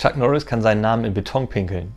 Chuck Norris kann seinen Namen in Beton pinkeln.